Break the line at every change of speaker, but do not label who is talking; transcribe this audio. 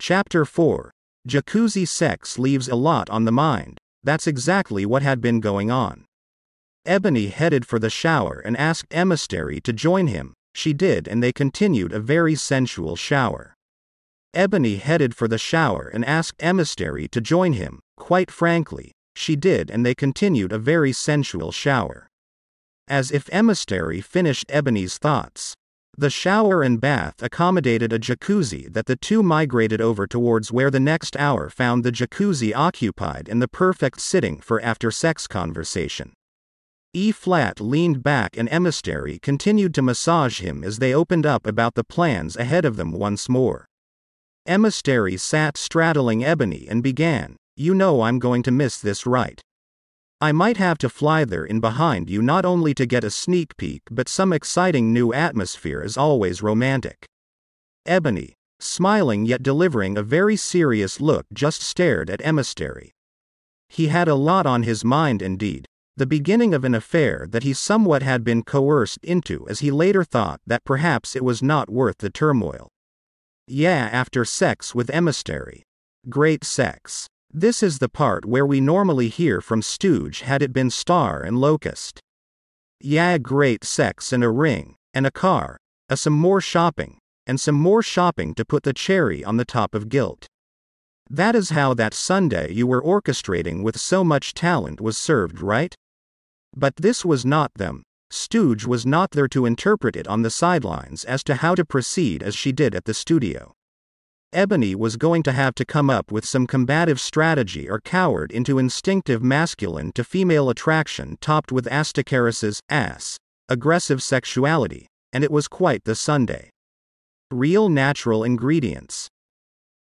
Chapter 4 Jacuzzi sex leaves a lot on the mind. That's exactly what had been going on. Ebony headed for the shower and asked Emissary to join him. She did, and they continued a very sensual shower. Ebony headed for the shower and asked Emissary to join him. Quite frankly, she did, and they continued a very sensual shower. As if Emissary finished Ebony's thoughts. The shower and bath accommodated a jacuzzi that the two migrated over towards where the next hour found the jacuzzi occupied and the perfect sitting for after sex conversation. E flat leaned back and Emissary continued to massage him as they opened up about the plans ahead of them once more. Emissary sat straddling Ebony and began, You know I'm going to miss this, right? I might have to fly there in behind you not only to get a sneak peek but some exciting new atmosphere is always romantic. Ebony, smiling yet delivering a very serious look, just stared at Emissary. He had a lot on his mind indeed, the beginning of an affair that he somewhat had been coerced into as he later thought that perhaps it was not worth the turmoil. Yeah, after sex with Emissary. Great sex. This is the part where we normally hear from Stooge had it been Star and Locust. Yeah, great sex and a ring, and a car, a some more shopping, and some more shopping to put the cherry on the top of guilt. That is how that Sunday you were orchestrating with so much talent was served, right? But this was not them. Stooge was not there to interpret it on the sidelines as to how to proceed as she did at the studio. Ebony was going to have to come up with some combative strategy or cowered into instinctive masculine to female attraction topped with Astacaris's ass, aggressive sexuality, and it was quite the Sunday. Real natural ingredients.